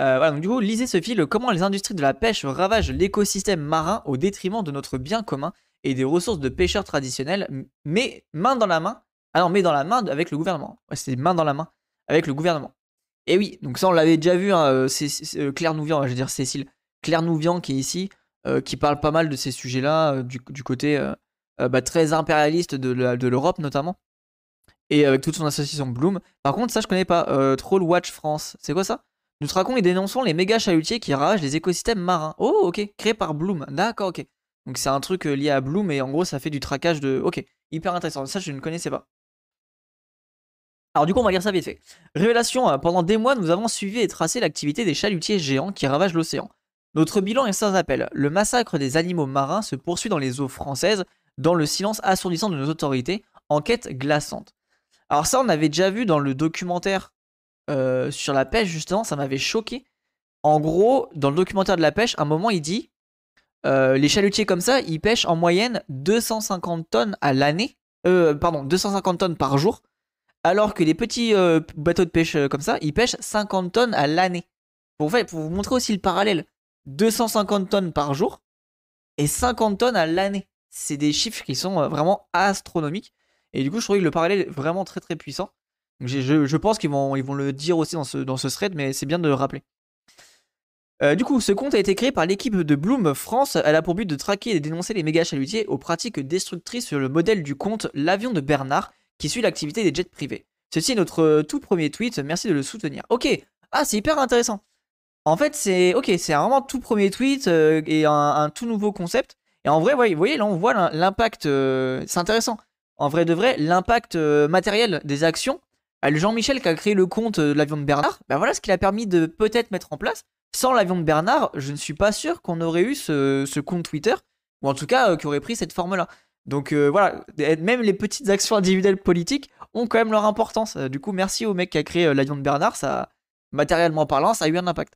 Euh, du coup, lisez ce fil, comment les industries de la pêche ravagent l'écosystème marin au détriment de notre bien commun et des ressources de pêcheurs traditionnels, mais main dans la main, ah non, mais dans la main avec le gouvernement. Ouais, c'est main dans la main avec le gouvernement. Et oui, donc ça on l'avait déjà vu, hein, Claire Nouvian, je veux dire Cécile, Claire Nouvian qui est ici, qui parle pas mal de ces sujets-là, du, côté bah, très impérialiste de, l'Europe notamment, et avec toute son association Bloom. Par contre, ça je connais pas, Troll Watch France, c'est quoi ça? Nous traquons et dénonçons les méga chalutiers qui ravagent les écosystèmes marins. Oh ok, créé par Bloom, d'accord ok. Donc c'est un truc lié à Bloom et en gros ça fait du traquage de... Ok, hyper intéressant, ça je ne connaissais pas. Alors du coup, on va lire ça vite fait. Révélation, euh, pendant des mois, nous avons suivi et tracé l'activité des chalutiers géants qui ravagent l'océan. Notre bilan est sans appel. Le massacre des animaux marins se poursuit dans les eaux françaises, dans le silence assourdissant de nos autorités, enquête glaçante. Alors ça, on avait déjà vu dans le documentaire euh, sur la pêche, justement, ça m'avait choqué. En gros, dans le documentaire de la pêche, à un moment, il dit, euh, les chalutiers comme ça, ils pêchent en moyenne 250 tonnes à l'année, pardon, 250 tonnes par jour, alors que les petits euh, bateaux de pêche euh, comme ça, ils pêchent 50 tonnes à l'année. Pour, pour vous montrer aussi le parallèle, 250 tonnes par jour et 50 tonnes à l'année. C'est des chiffres qui sont euh, vraiment astronomiques. Et du coup, je trouve que le parallèle est vraiment très très puissant. Je, pense qu'ils vont, le dire aussi dans ce, dans thread, mais c'est bien de le rappeler. du coup, ce compte a été créé par l'équipe de Bloom France. Elle a pour but de traquer et dénoncer les méga chalutiers aux pratiques destructrices sur le modèle du compte L'avion de Bernard, qui suit l'activité des jets privés. Ceci est notre euh, tout premier tweet, merci de le soutenir. Ok, ah c'est hyper intéressant. En fait c'est ok, c'est vraiment tout premier tweet euh, et un, tout nouveau concept. Et en vrai, vous voyez, là on voit l'impact, euh, c'est intéressant. En vrai de vrai, l'impact matériel des actions. Le Jean-Michel qui a créé le compte de l'avion de Bernard, ben voilà ce qu'il a permis de peut-être mettre en place. Sans l'avion de Bernard, je ne suis pas sûr qu'on aurait eu ce, ce, compte Twitter, ou en tout cas qui aurait pris cette forme-là. Donc euh, voilà, même les petites actions individuelles politiques ont quand même leur importance. Euh, du coup, merci au mec qui a créé euh, l'avion de Bernard, ça, matériellement parlant, ça a eu un impact.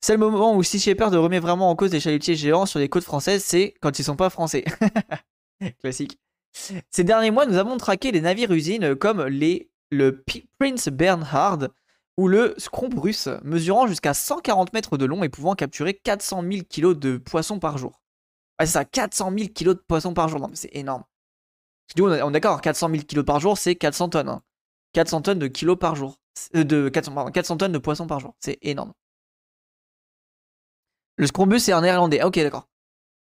C'est le moment où Sea Shepherd remet vraiment en cause les chalutiers géants sur les côtes françaises, c'est quand ils sont pas français. Classique. Ces derniers mois, nous avons traqué des navires usines comme les, le Prince Bernhard ou le Scrombrus, mesurant jusqu'à 140 mètres de long et pouvant capturer 400 000 kg de poissons par jour. Ah, c'est ça, 400 000 kilos de poissons par jour. Non, mais c'est énorme. Du coup, on est d'accord, 400 000 kilos par jour, c'est 400 tonnes. 400 hein. tonnes de kilos par jour. Euh, de 400, 400 tonnes de poissons par jour. C'est énorme. Le Scrombus, c'est un néerlandais. ok, d'accord.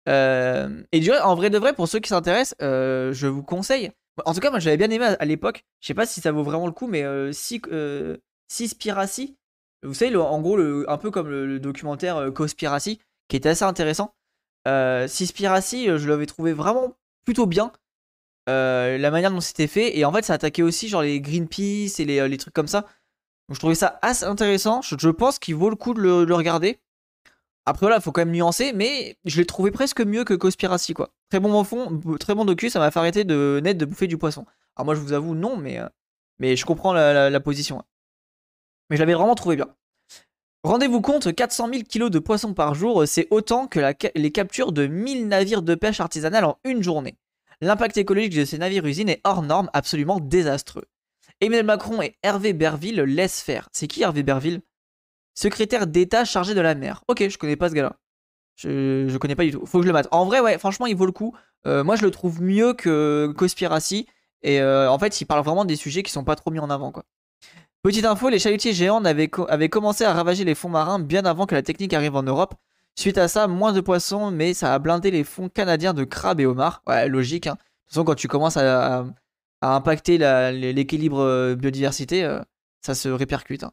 Euh, et du en vrai de vrai, pour ceux qui s'intéressent, euh, je vous conseille. En tout cas, moi, j'avais bien aimé à, l'époque. Je sais pas si ça vaut vraiment le coup, mais si, Spiracy, vous savez, en gros, un peu comme le, documentaire Cospiracy, qui était assez intéressant. Euh, Sispiracy, euh, je l'avais trouvé vraiment plutôt bien. Euh, la manière dont c'était fait. Et en fait, ça attaquait aussi genre les Greenpeace et les, trucs comme ça. Donc je trouvais ça assez intéressant. Je, pense qu'il vaut le coup de le, regarder. Après voilà, il faut quand même nuancer, mais je l'ai trouvé presque mieux que Cospiracy quoi. Très bon fond, très bon docu, ça m'a fait arrêter de net de bouffer du poisson. Alors moi je vous avoue non, mais, mais je comprends la position. Mais je l'avais vraiment trouvé bien. Rendez-vous compte, 400 000 kilos de poissons par jour, c'est autant que les captures de 1000 navires de pêche artisanale en une journée. L'impact écologique de ces navires-usines est hors norme, absolument désastreux. Emmanuel Macron et Hervé Berville laissent faire. C'est qui Hervé Berville? Secrétaire d'État chargé de la mer. Ok, je connais pas ce gars-là. Je, je connais pas du tout. Faut que je le mate. En vrai, ouais, franchement, il vaut le coup. Euh, moi, je le trouve mieux que Conspiracy. Et euh, en fait, il parle vraiment des sujets qui sont pas trop mis en avant, quoi. Petite info, les chalutiers géants avaient, commencé à ravager les fonds marins bien avant que la technique arrive en Europe. Suite à ça, moins de poissons, mais ça a blindé les fonds canadiens de crabes et homards. Ouais, logique. Hein. De toute façon, quand tu commences à, impacter l'équilibre euh, biodiversité, ça se répercute. Hein.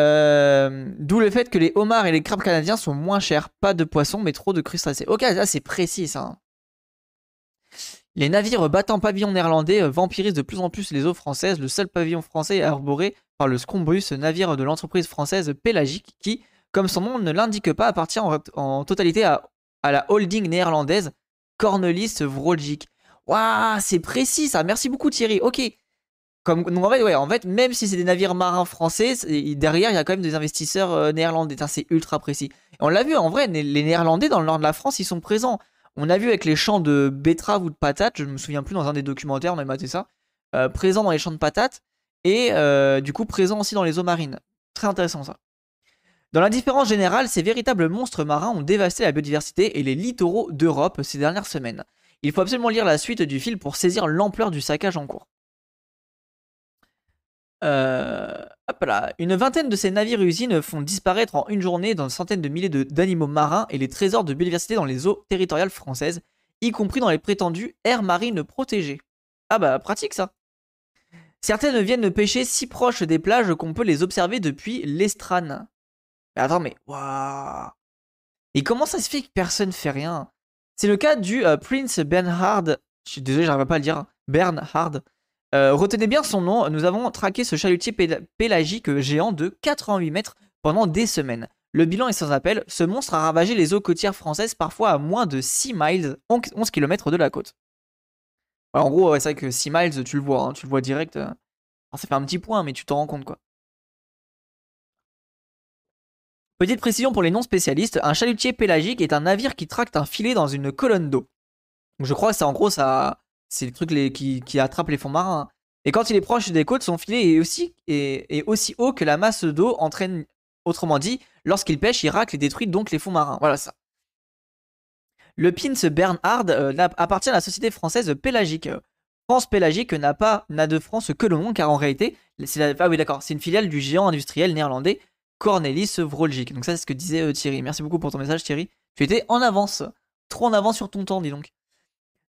Euh, d'où le fait que les homards et les crabes canadiens sont moins chers. Pas de poissons, mais trop de crustacés. Ok, là c'est précis ça. Hein. Les navires battant pavillon néerlandais euh, vampirisent de plus en plus les eaux françaises. Le seul pavillon français est arboré par le Scombrus, navire de l'entreprise française Pélagique, qui, comme son nom ne l'indique pas, appartient en, totalité à, la holding néerlandaise Cornelis Vrolgic. Waouh, c'est précis ça. Merci beaucoup Thierry. Ok. Comme, donc en fait, en fait, même si c'est des navires marins français, derrière il y a quand même des investisseurs euh, néerlandais. C'est ultra précis. on l'a vu en vrai, les Néerlandais dans le nord de la France, ils sont présents. On a vu avec les champs de betteraves ou de patates, je me souviens plus dans un des documentaires, on a maté ça, euh, présent dans les champs de patates et euh, du coup présent aussi dans les eaux marines. Très intéressant ça. Dans l'indifférence générale, ces véritables monstres marins ont dévasté la biodiversité et les littoraux d'Europe ces dernières semaines. Il faut absolument lire la suite du film pour saisir l'ampleur du saccage en cours. Euh. Une vingtaine de ces navires-usines font disparaître en une journée dans une centaine de milliers d'animaux marins et les trésors de biodiversité dans les eaux territoriales françaises, y compris dans les prétendues aires marines protégées. Ah bah pratique ça. Certaines viennent pêcher si proches des plages qu'on peut les observer depuis l'Estrane. Mais attends, mais Et comment ça se fait que personne fait rien? C'est le cas du euh, Prince Bernhard. Je suis désolé, j'arrive pas à le dire. Bernhard. Euh, retenez bien son nom. Nous avons traqué ce chalutier pélagique géant de 88 mètres pendant des semaines. Le bilan est sans appel. Ce monstre a ravagé les eaux côtières françaises, parfois à moins de 6 miles, 11 km de la côte. en gros, c'est vrai que 6 miles, tu le vois, hein, tu le vois direct. Euh. Ça fait un petit point, mais tu t'en rends compte quoi. Petite précision pour les non-spécialistes, un chalutier pélagique est un navire qui tracte un filet dans une colonne d'eau. Je crois que c'est en gros ça, c'est le truc qui, attrape les fonds marins. Hein. Et quand il est proche des côtes, son filet est aussi, haut que la masse d'eau entraîne. Autrement dit, lorsqu'il pêche, il racle et détruit donc les fonds marins. Voilà ça. Le Pins Bernhard euh, appartient à la société française pélagique. France Pélagique n'a pas de France que le nom, car en réalité, c'est ah oui d'accord, c'est une filiale du géant industriel néerlandais Cornelis Vroljic. Donc ça, c'est ce que disait euh, Thierry. Merci beaucoup pour ton message, Thierry. Tu étais en avance, trop en avance sur ton temps, dis donc.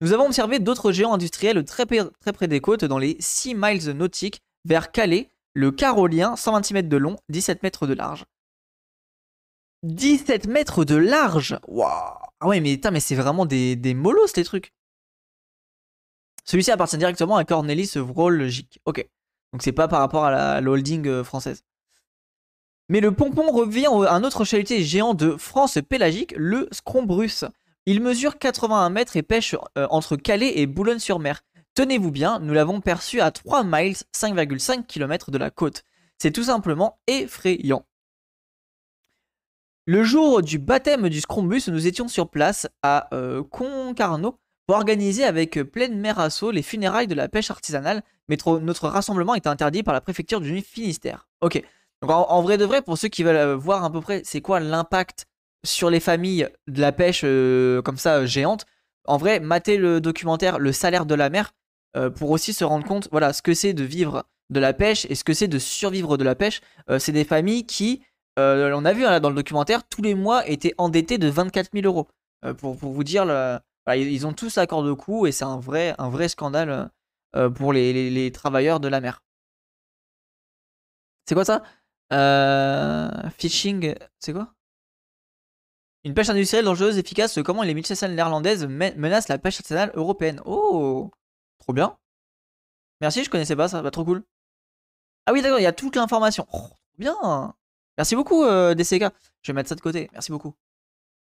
Nous avons observé d'autres géants industriels très, près des côtes, dans les 6 miles nautiques, vers Calais, le Carolien, 126 mètres de long, 17 mètres de large. 17 mètres de large? Waouh Ah ouais, mais, mais c'est vraiment des, des les trucs. Celui-ci appartient directement à Cornelis Vroljic. Ok. Donc c'est pas par rapport à la holding euh, française. Mais le pompon revient à un autre chalutier géant de France pélagique, le Scrombrus. Il mesure 81 mètres et pêche euh, entre Calais et Boulogne-sur-Mer. Tenez-vous bien, nous l'avons perçu à 3 miles, 5,5 km de la côte. C'est tout simplement effrayant. Le jour du baptême du Scrombus, nous étions sur place à euh, Concarneau pour organiser avec pleine mer assaut les funérailles de la pêche artisanale, mais notre rassemblement est interdit par la préfecture du Finistère. Ok, donc en, vrai de vrai, pour ceux qui veulent euh, voir à peu près c'est quoi l'impact sur les familles de la pêche euh, comme ça euh, géante, en vrai, matez le documentaire Le salaire de la mer pour aussi se rendre compte, voilà, ce que c'est de vivre de la pêche et ce que c'est de survivre de la pêche. c'est des familles qui, on a vu hein, dans le documentaire, tous les mois étaient endettées de 24 000 euros. Pour, vous dire, ils ont tous accord de coût et c'est un vrai, un vrai scandale pour les travailleurs de la mer. C'est quoi ça? Euh, fishing, c'est quoi? Une pêche industrielle dangereuse, efficace, comment les multinationales néerlandaises menacent la pêche artisanale européenne. Oh Trop bien. Merci, je connaissais pas ça, va trop cool. Ah oui, d'accord, il y a toute l'information. Oh, bien Merci beaucoup, euh, DCK. Je vais mettre ça de côté, merci beaucoup.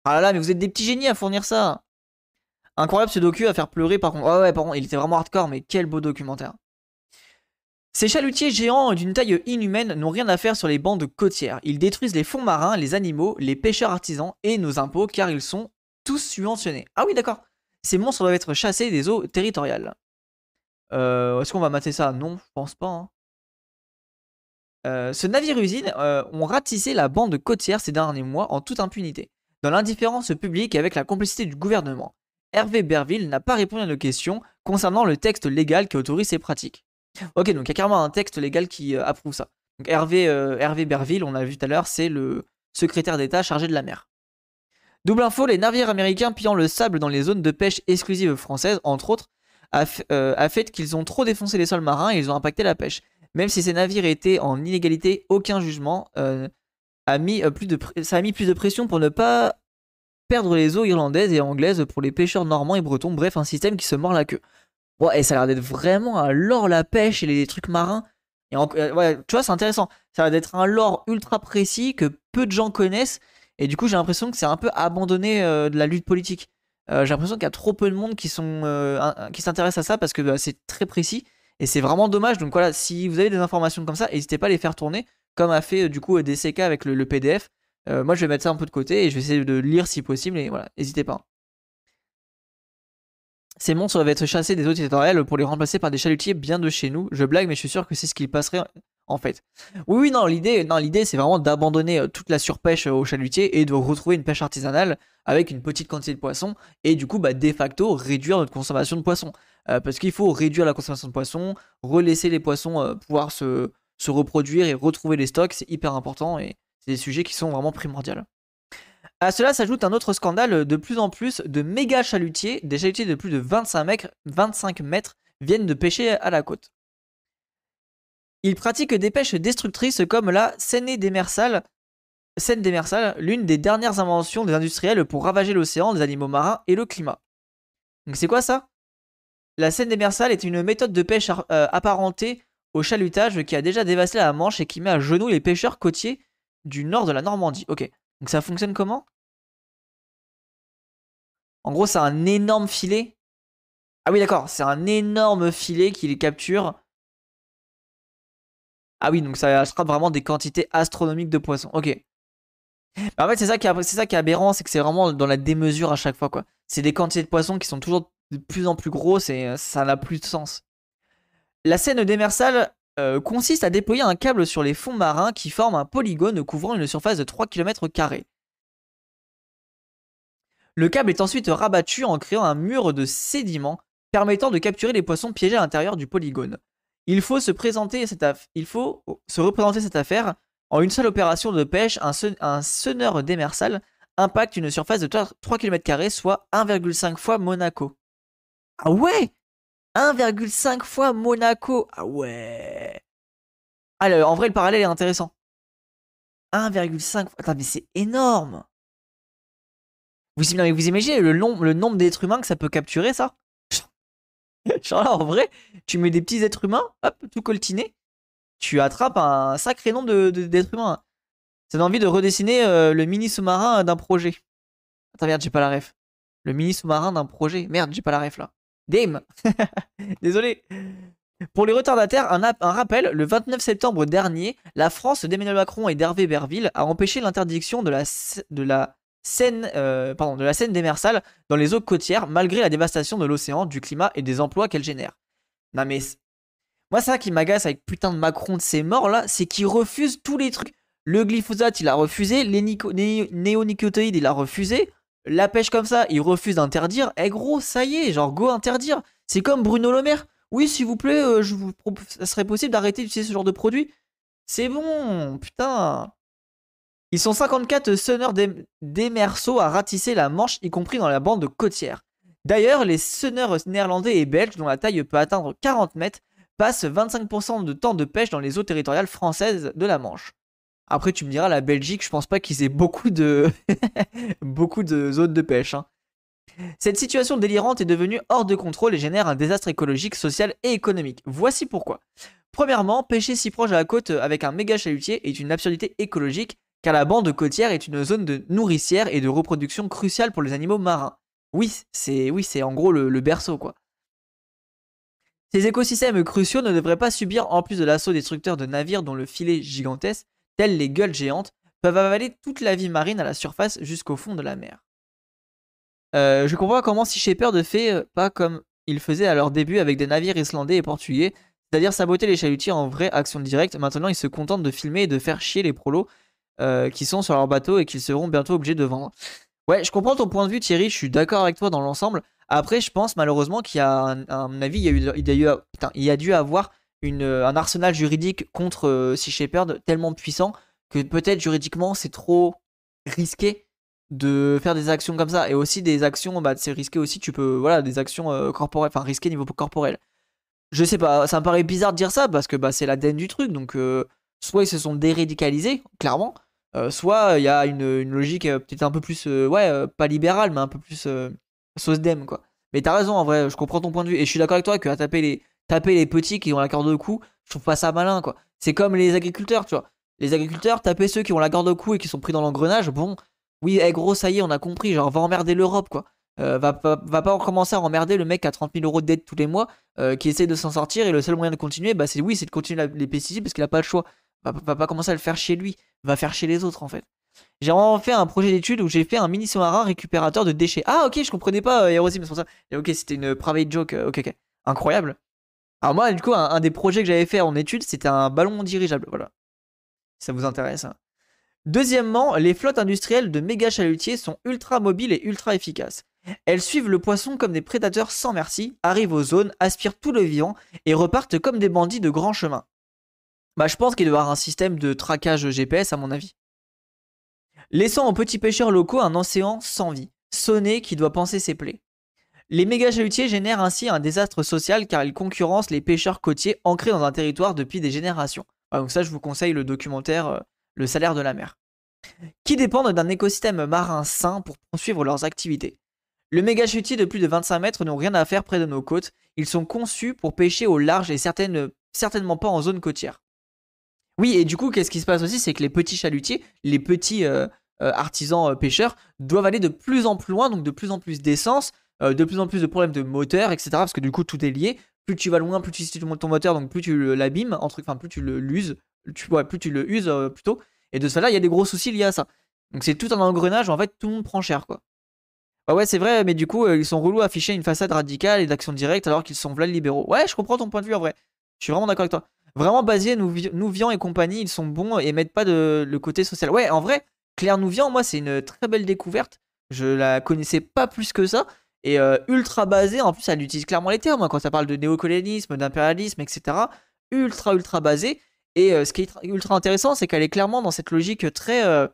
Ah là là, mais vous êtes des petits génies à fournir ça. Incroyable ce docu à faire pleurer par contre. Oh ouais, par contre, il était vraiment hardcore, mais quel beau documentaire. Ces chalutiers géants d'une taille inhumaine n'ont rien à faire sur les bandes côtières. Ils détruisent les fonds marins, les animaux, les pêcheurs artisans et nos impôts car ils sont tous subventionnés. Ah oui, d'accord. Ces monstres doivent être chassés des eaux territoriales. Euh, Est-ce qu'on va mater ça? Non, je pense pas. Hein. Euh, ce navire-usine euh, ont ratissé la bande côtière ces derniers mois en toute impunité, dans l'indifférence publique et avec la complicité du gouvernement. Hervé Berville n'a pas répondu à nos questions concernant le texte légal qui autorise ces pratiques. Ok, donc il y a carrément un texte légal qui euh, approuve ça. Euh, Hervé Berville, on l'a vu tout à l'heure, c'est le secrétaire d'État chargé de la mer. Double info, les navires américains pillant le sable dans les zones de pêche exclusives françaises, entre autres, a, euh, fait qu'ils ont trop défoncé les sols marins et ils ont impacté la pêche. Même si ces navires étaient en inégalité, aucun jugement a mis, plus de a mis plus de pression pour ne pas perdre les eaux irlandaises et anglaises pour les pêcheurs normands et bretons. Bref, un système qui se mord la queue. Ouais, et ça a l'air d'être vraiment un lore la pêche et les trucs marins. Et euh, ouais, tu vois, c'est intéressant. Ça a l'air d'être un lore ultra précis que peu de gens connaissent. Et du coup, j'ai l'impression que c'est un peu abandonné euh, de la lutte politique. Euh, j'ai l'impression qu'il y a trop peu de monde qui sont qui s'intéressent à ça parce que bah, c'est très précis et c'est vraiment dommage. Donc voilà, si vous avez des informations comme ça, n'hésitez pas à les faire tourner, comme a fait du coup DCK avec le, le PDF. moi, je vais mettre ça un peu de côté et je vais essayer de lire si possible. Et voilà, n'hésitez pas. Ces monstres doivent être chassés des eaux territoriales pour les remplacer par des chalutiers bien de chez nous. Je blague, mais je suis sûr que c'est ce qui passerait en fait. Oui, oui, non, l'idée, non, l'idée, c'est vraiment d'abandonner euh, toute la surpêche au chalutier et de retrouver une pêche artisanale avec une petite quantité de poissons et du coup, bah, de facto, réduire notre consommation de poissons. parce qu'il faut réduire la consommation de poissons, relaisser les poissons pouvoir se, se reproduire et retrouver les stocks, c'est hyper important et c'est des sujets qui sont vraiment primordiaux. À cela s'ajoute un autre scandale, de plus en plus de méga chalutiers, des chalutiers de plus de 25 mètres, 25 mètres viennent de pêcher à la côte. Ils pratiquent des pêches destructrices comme la scène démersale, l'une des dernières inventions des industriels pour ravager l'océan, les animaux marins et le climat. Donc c'est quoi ça? La scène démersale est une méthode de pêche euh, apparentée au chalutage qui a déjà dévasté la Manche et qui met à genoux les pêcheurs côtiers du nord de la Normandie. Ok, donc ça fonctionne comment? En gros, c'est un énorme filet. Ah oui, d'accord, c'est un énorme filet qui les capture. Ah oui, donc ça sera vraiment des quantités astronomiques de poissons. Ok. en fait, c'est ça qui est, c'est ça aberrant, c'est que c'est vraiment dans la démesure à chaque fois, quoi. C'est des quantités de poissons qui sont toujours de plus en plus grosses et ça n'a plus de sens. La scène démersale euh, consiste à déployer un câble sur les fonds marins qui forment un polygone couvrant une surface de 3 km. Le câble est ensuite rabattu en créant un mur de sédiments permettant de capturer les poissons piégés à l'intérieur du polygone. Il faut, se présenter cette Il faut se représenter cette affaire en une seule opération de pêche. Un, un sonneur démersal impacte une surface de 3 km, soit 1,5 fois Monaco. Ah ouais 1,5 fois Monaco. Ah ouais. Alors, en vrai, le parallèle est intéressant. 1,5 fois. Attends, mais c'est énorme. Vous, imaginez le, le nombre d'êtres humains que ça peut capturer, ça? Genre là, en vrai, tu mets des petits êtres humains, hop, tout coltiné, tu attrapes un sacré nombre d'êtres de, humains. Ça donne envie de redessiner euh, le mini sous-marin d'un projet. Attends, merde, j'ai pas la ref. Le mini sous-marin d'un projet. Merde, j'ai pas la ref là. Dame Désolé. Pour les retardataires, un, rappel, le 29 septembre dernier, la France d'Emmanuel Macron et d'Hervé Berville a empêché l'interdiction de la, de la Seine, euh, pardon, de la Seine démersale dans les eaux côtières malgré la dévastation de l'océan, du climat et des emplois qu'elle génère. Non mais moi ça qui m'agace avec putain de Macron de ces morts là, c'est qu'il refuse tous les trucs. Le glyphosate il a refusé, les néonicotinoïdes il a refusé, la pêche comme ça, il refuse d'interdire. Eh gros, ça y est, genre go interdire. C'est comme Bruno Le Maire. Oui, s'il vous plaît, euh, je vous ça serait possible d'arrêter d'utiliser ce genre de produit. C'est bon, putain. Ils sont 54 sonneurs d'émerceaux à ratisser la Manche, y compris dans la bande côtière. D'ailleurs, les sonneurs néerlandais et belges, dont la taille peut atteindre 40 mètres, passent 25% de temps de pêche dans les eaux territoriales françaises de la Manche. Après, tu me diras, la Belgique, je pense pas qu'ils aient beaucoup de, beaucoup de zones de pêche. Hein. Cette situation délirante est devenue hors de contrôle et génère un désastre écologique, social et économique. Voici pourquoi. Premièrement, pêcher si proche à la côte avec un méga chalutier est une absurdité écologique, car la bande côtière est une zone de nourricière et de reproduction cruciale pour les animaux marins. Oui, c'est oui, c'est en gros le, le berceau quoi. Ces écosystèmes cruciaux ne devraient pas subir, en plus de l'assaut destructeur de navires dont le filet gigantesque, telles les gueules géantes, peuvent avaler toute la vie marine à la surface jusqu'au fond de la mer. Euh, je comprends comment Sea Shepherd fait euh, pas comme il faisait à leur début avec des navires islandais et portugais, c'est-à-dire saboter les chalutiers en vraie action directe. Maintenant, ils se contentent de filmer et de faire chier les prolos euh, qui sont sur leur bateau et qu'ils seront bientôt obligés de vendre. Ouais, je comprends ton point de vue, Thierry. Je suis d'accord avec toi dans l'ensemble. Après, je pense malheureusement qu'il y a, un, avis, il y a, il il y a dû avoir euh, un arsenal juridique contre euh, Sea Shepherd tellement puissant que peut-être juridiquement c'est trop risqué de faire des actions comme ça. Et aussi des actions bah c'est risqué aussi tu peux voilà des actions euh, corporelles enfin risqué niveau corporel. Je sais pas ça me paraît bizarre de dire ça parce que bah c'est la l'ADN du truc. Donc soit ils se sont déradicalisés clairement soit il y a une, logique peut-être un peu plus ouais pas libérale mais un peu plus sauce d'em quoi. Mais t'as raison en vrai je comprends ton point de vue et je suis d'accord avec toi que à taper les taper les petits qui ont la corde au cou, je trouve pas ça malin, quoi. C'est comme les agriculteurs, tu vois. Les agriculteurs, taper ceux qui ont la corde au cou et qui sont pris dans l'engrenage, bon, oui, eh, gros, ça y est, on a compris, genre, va emmerder l'Europe, quoi. Euh, va, va, pas commencer à emmerder le mec a 30 000 euros de dette tous les mois, euh, qui essaie de s'en sortir, et le seul moyen de continuer, bah, c'est oui, c'est de continuer les pesticides parce qu'il a pas le choix. Va, va pas commencer à le faire chez lui, va faire chez les autres, en fait. J'ai vraiment fait un projet d'étude où j'ai fait un mini sous-marin récupérateur de déchets. Ah, ok, je comprenais pas, euh, c'est pour ça. ok, c'était une private joke, ok, ok. Incroyable. Alors moi, du coup, un, des projets que j'avais fait en études, c'était un ballon dirigeable. Voilà. Si ça vous intéresse. Hein. Deuxièmement, les flottes industrielles de méga chalutiers sont ultra mobiles et ultra efficaces. Elles suivent le poisson comme des prédateurs sans merci, arrivent aux zones, aspirent tout le vivant et repartent comme des bandits de grand chemin. Bah, je pense qu'il doit y avoir un système de traquage GPS à mon avis. Laissant aux petits pêcheurs locaux un océan sans vie, sonné qui doit penser ses plaies. Les méga chalutiers génèrent ainsi un désastre social car ils concurrencent les pêcheurs côtiers ancrés dans un territoire depuis des générations. Ah, donc ça, je vous conseille le documentaire euh, Le salaire de la mer. Qui dépendent d'un écosystème marin sain pour poursuivre leurs activités? Le méga chalutier de plus de 25 mètres n'ont rien à faire près de nos côtes. Ils sont conçus pour pêcher au large et certainement pas en zone côtière. Oui, et du coup, qu'est-ce qui se passe aussi? C'est que les petits chalutiers, les petits euh, euh, artisans pêcheurs, doivent aller de plus en plus loin, donc de plus en plus d'essence, de plus en plus de problèmes de moteur, etc. Parce que du coup, tout est lié. Plus tu vas loin, plus tu utilises ton moteur, donc plus tu l'abîmes, enfin plus tu l'uses, tu, plus tu le uses plutôt. Et de cela, il y a des gros soucis liés à ça. Donc c'est tout un engrenage où en fait tout le monde prend cher quoi. Bah ouais, c'est vrai, mais du coup, ils sont relous à afficher une façade radicale et d'action directe alors qu'ils sont v'là libéraux. Ouais, je comprends ton point de vue en vrai. Je suis vraiment d'accord avec toi. Vraiment basé, Nouvian et compagnie, ils sont bons et mettent pas de, le côté social. Ouais, en vrai, Claire Nouvian, moi, c'est une très belle découverte. Je la connaissais pas plus que ça. Et euh, ultra basée, en plus, elle utilise clairement les termes. Hein, quand ça parle de néocolonialisme, d'impérialisme, etc. Ultra, ultra basée. Et euh, ce qui est ultra intéressant, c'est qu'elle est clairement dans cette logique très euh,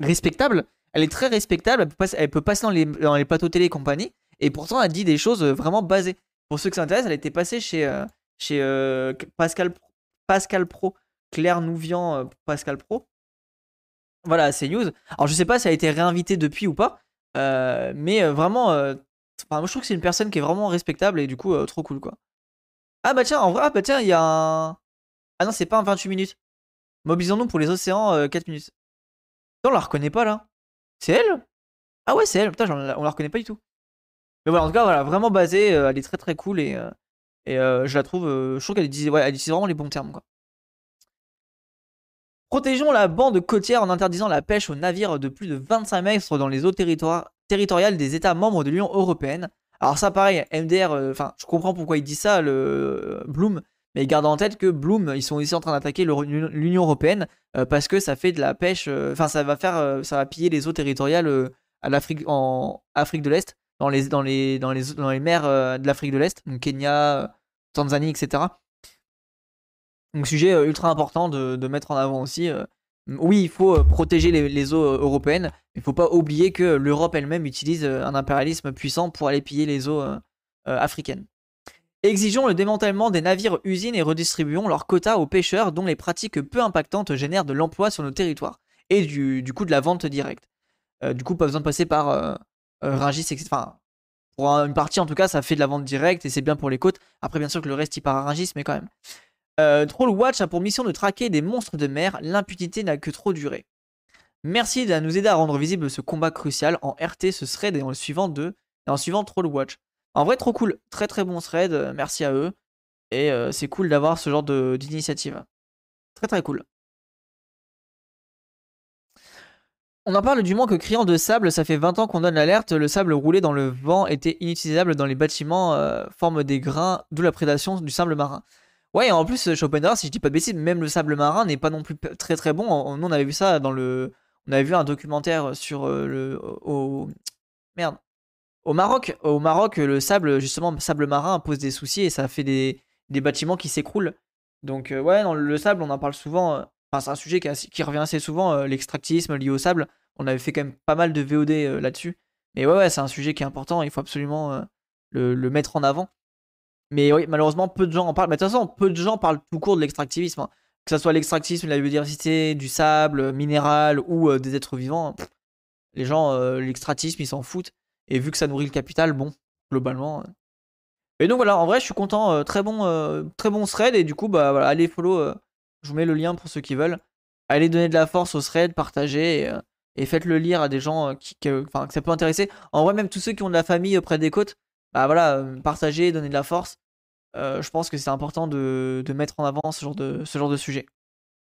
respectable. Elle est très respectable. Elle peut, passer, dans, les, dans les plateaux télé et compagnie. Et pourtant, elle dit des choses vraiment basées. Pour ceux qui s'intéressent, elle était passée chez, chez Pascal Pascal Pro, Claire Nouvian, Pascal Pro. Voilà, c'est news. Alors je sais pas si elle a été réinvitée depuis ou pas, mais euh, moi je trouve que c'est une personne qui est vraiment respectable et du coup trop cool quoi. Ah bah tiens, en vrai, ah bah tiens, il y a un. Ah non, c'est pas un 28 minutes. Mobilisons-nous pour les océans 4 minutes. Non, on la reconnaît pas là. C'est elle? Ah ouais, c'est elle. Putain, on la reconnaît pas du tout. Mais voilà, en tout cas, voilà, vraiment basée. elle est très très cool et, et euh, je la trouve, euh, je trouve qu'elle utilise, ouais, vraiment les bons termes. Quoi. Protégeons la bande côtière en interdisant la pêche aux navires de plus de 25 mètres dans les eaux territoriales des États membres de l'Union Européenne. Alors ça pareil, MDR, euh, enfin je comprends pourquoi il dit ça, le Bloom, mais garde en tête que Bloom, ils sont aussi en train d'attaquer l'Union Européenne parce que ça fait de la pêche, enfin ça va faire, ça va piller les eaux territoriales à l'Afrique, en Afrique de l'Est, dans les, dans les, dans les, dans les mers de l'Afrique de l'Est, donc Kenya, Tanzanie, etc. Donc sujet euh, ultra important de, mettre en avant aussi. Euh. Oui, il faut euh, protéger les, eaux européennes, mais il ne faut pas oublier que l'Europe elle-même utilise un impérialisme puissant pour aller piller les eaux africaines. Exigeons le démantèlement des navires usines et redistribuons leurs quotas aux pêcheurs dont les pratiques peu impactantes génèrent de l'emploi sur nos territoires et du, coup de la vente directe. du coup, pas besoin de passer par Rungis, etc. Enfin, pour une partie, en tout cas, ça fait de la vente directe et c'est bien pour les côtes. Après, bien sûr que le reste, il part à Rungis, mais quand même. Euh, Troll Watch a pour mission de traquer des monstres de mer. L'impunité n'a que trop duré. Merci de nous aider à rendre visible ce combat crucial. En RT, ce thread et en suivant de, et en suivant Troll Watch. En vrai, trop cool. Très très bon thread. Euh, merci à eux. Et euh, c'est cool d'avoir ce genre d'initiative. Très très cool. On en parle du manque criant de sable, ça fait 20 ans qu'on donne l'alerte, le sable roulé dans le vent était inutilisable dans les bâtiments, euh, forme des grains, d'où la prédation du sable marin. Ouais, en plus, Schopenhauer, si je dis pas de bêtises, même le sable marin n'est pas non plus très très bon. Nous, on avait vu ça dans le. On avait vu un documentaire sur euh, le. Au. Merde. Au Maroc, au Maroc, le sable, justement, sable marin pose des soucis et ça fait des, des bâtiments qui s'écroulent. Donc, euh, ouais, dans le sable, on en parle souvent c'est un sujet qui, revient assez souvent, euh, l'extractivisme lié au sable. On avait fait quand même pas mal de VOD euh, là-dessus. Mais ouais, ouais, c'est un sujet qui est important, il faut absolument euh, le, mettre en avant. Mais oui, malheureusement, peu de gens en parlent. Mais de toute façon, peu de gens parlent tout court de l'extractivisme. Hein. Que ce soit l'extractivisme, la biodiversité, du sable, minéral ou des êtres vivants. les gens, l'extractivisme, ils s'en foutent. Et vu que ça nourrit le capital, bon, globalement. Et donc voilà, en vrai, je suis content. très bon, très bon thread. Et du coup, bah allez follow je vous mets le lien pour ceux qui veulent. Allez donner de la force au thread, partagez et, euh, faites-le lire à des gens euh, qui, que, ça peut intéresser. En vrai, même tous ceux qui ont de la famille près des côtes, bah voilà, euh, partagez, donnez de la force. je pense que c'est important de, mettre en avant de, ce genre de sujet.